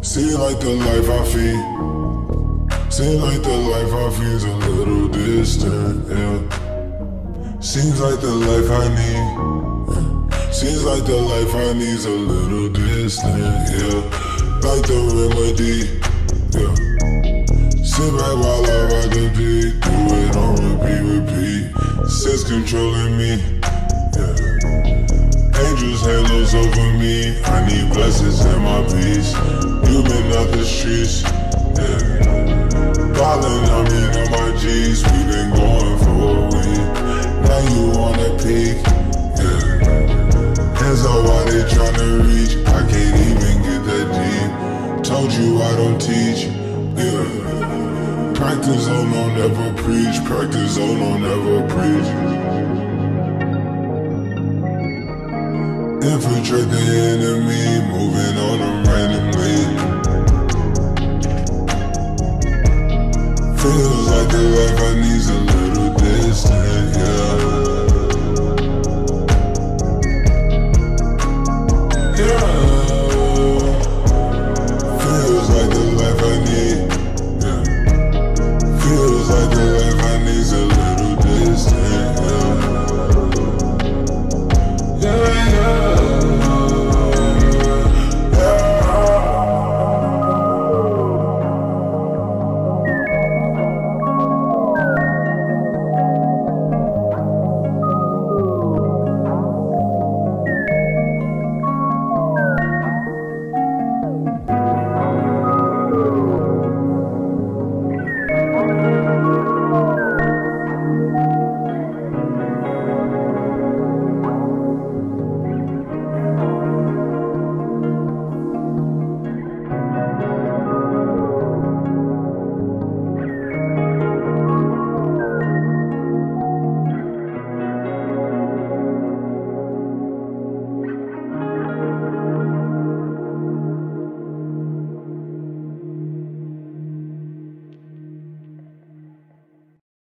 Seem like the life I feed. Seem like the life I feed's a little distant, yeah. Seems like the life I need. Seems like the life I need's a little distant, yeah. Like the remedy, yeah. Sit back while I ride the beat, do it on repeat, repeat. Sense controlling me, over me, I need blessings and my peace. You been out the streets, yeah. Ballin', I'm eating my G's, we been going for a week. Now you on that peak, yeah. Hands up while they tryna reach, I can't even get that deep. Told you I don't teach, yeah. Practice on, don't never preach, practice on, don't never preach. Infiltrate the enemy, moving on them randomly. Feels like the life I need's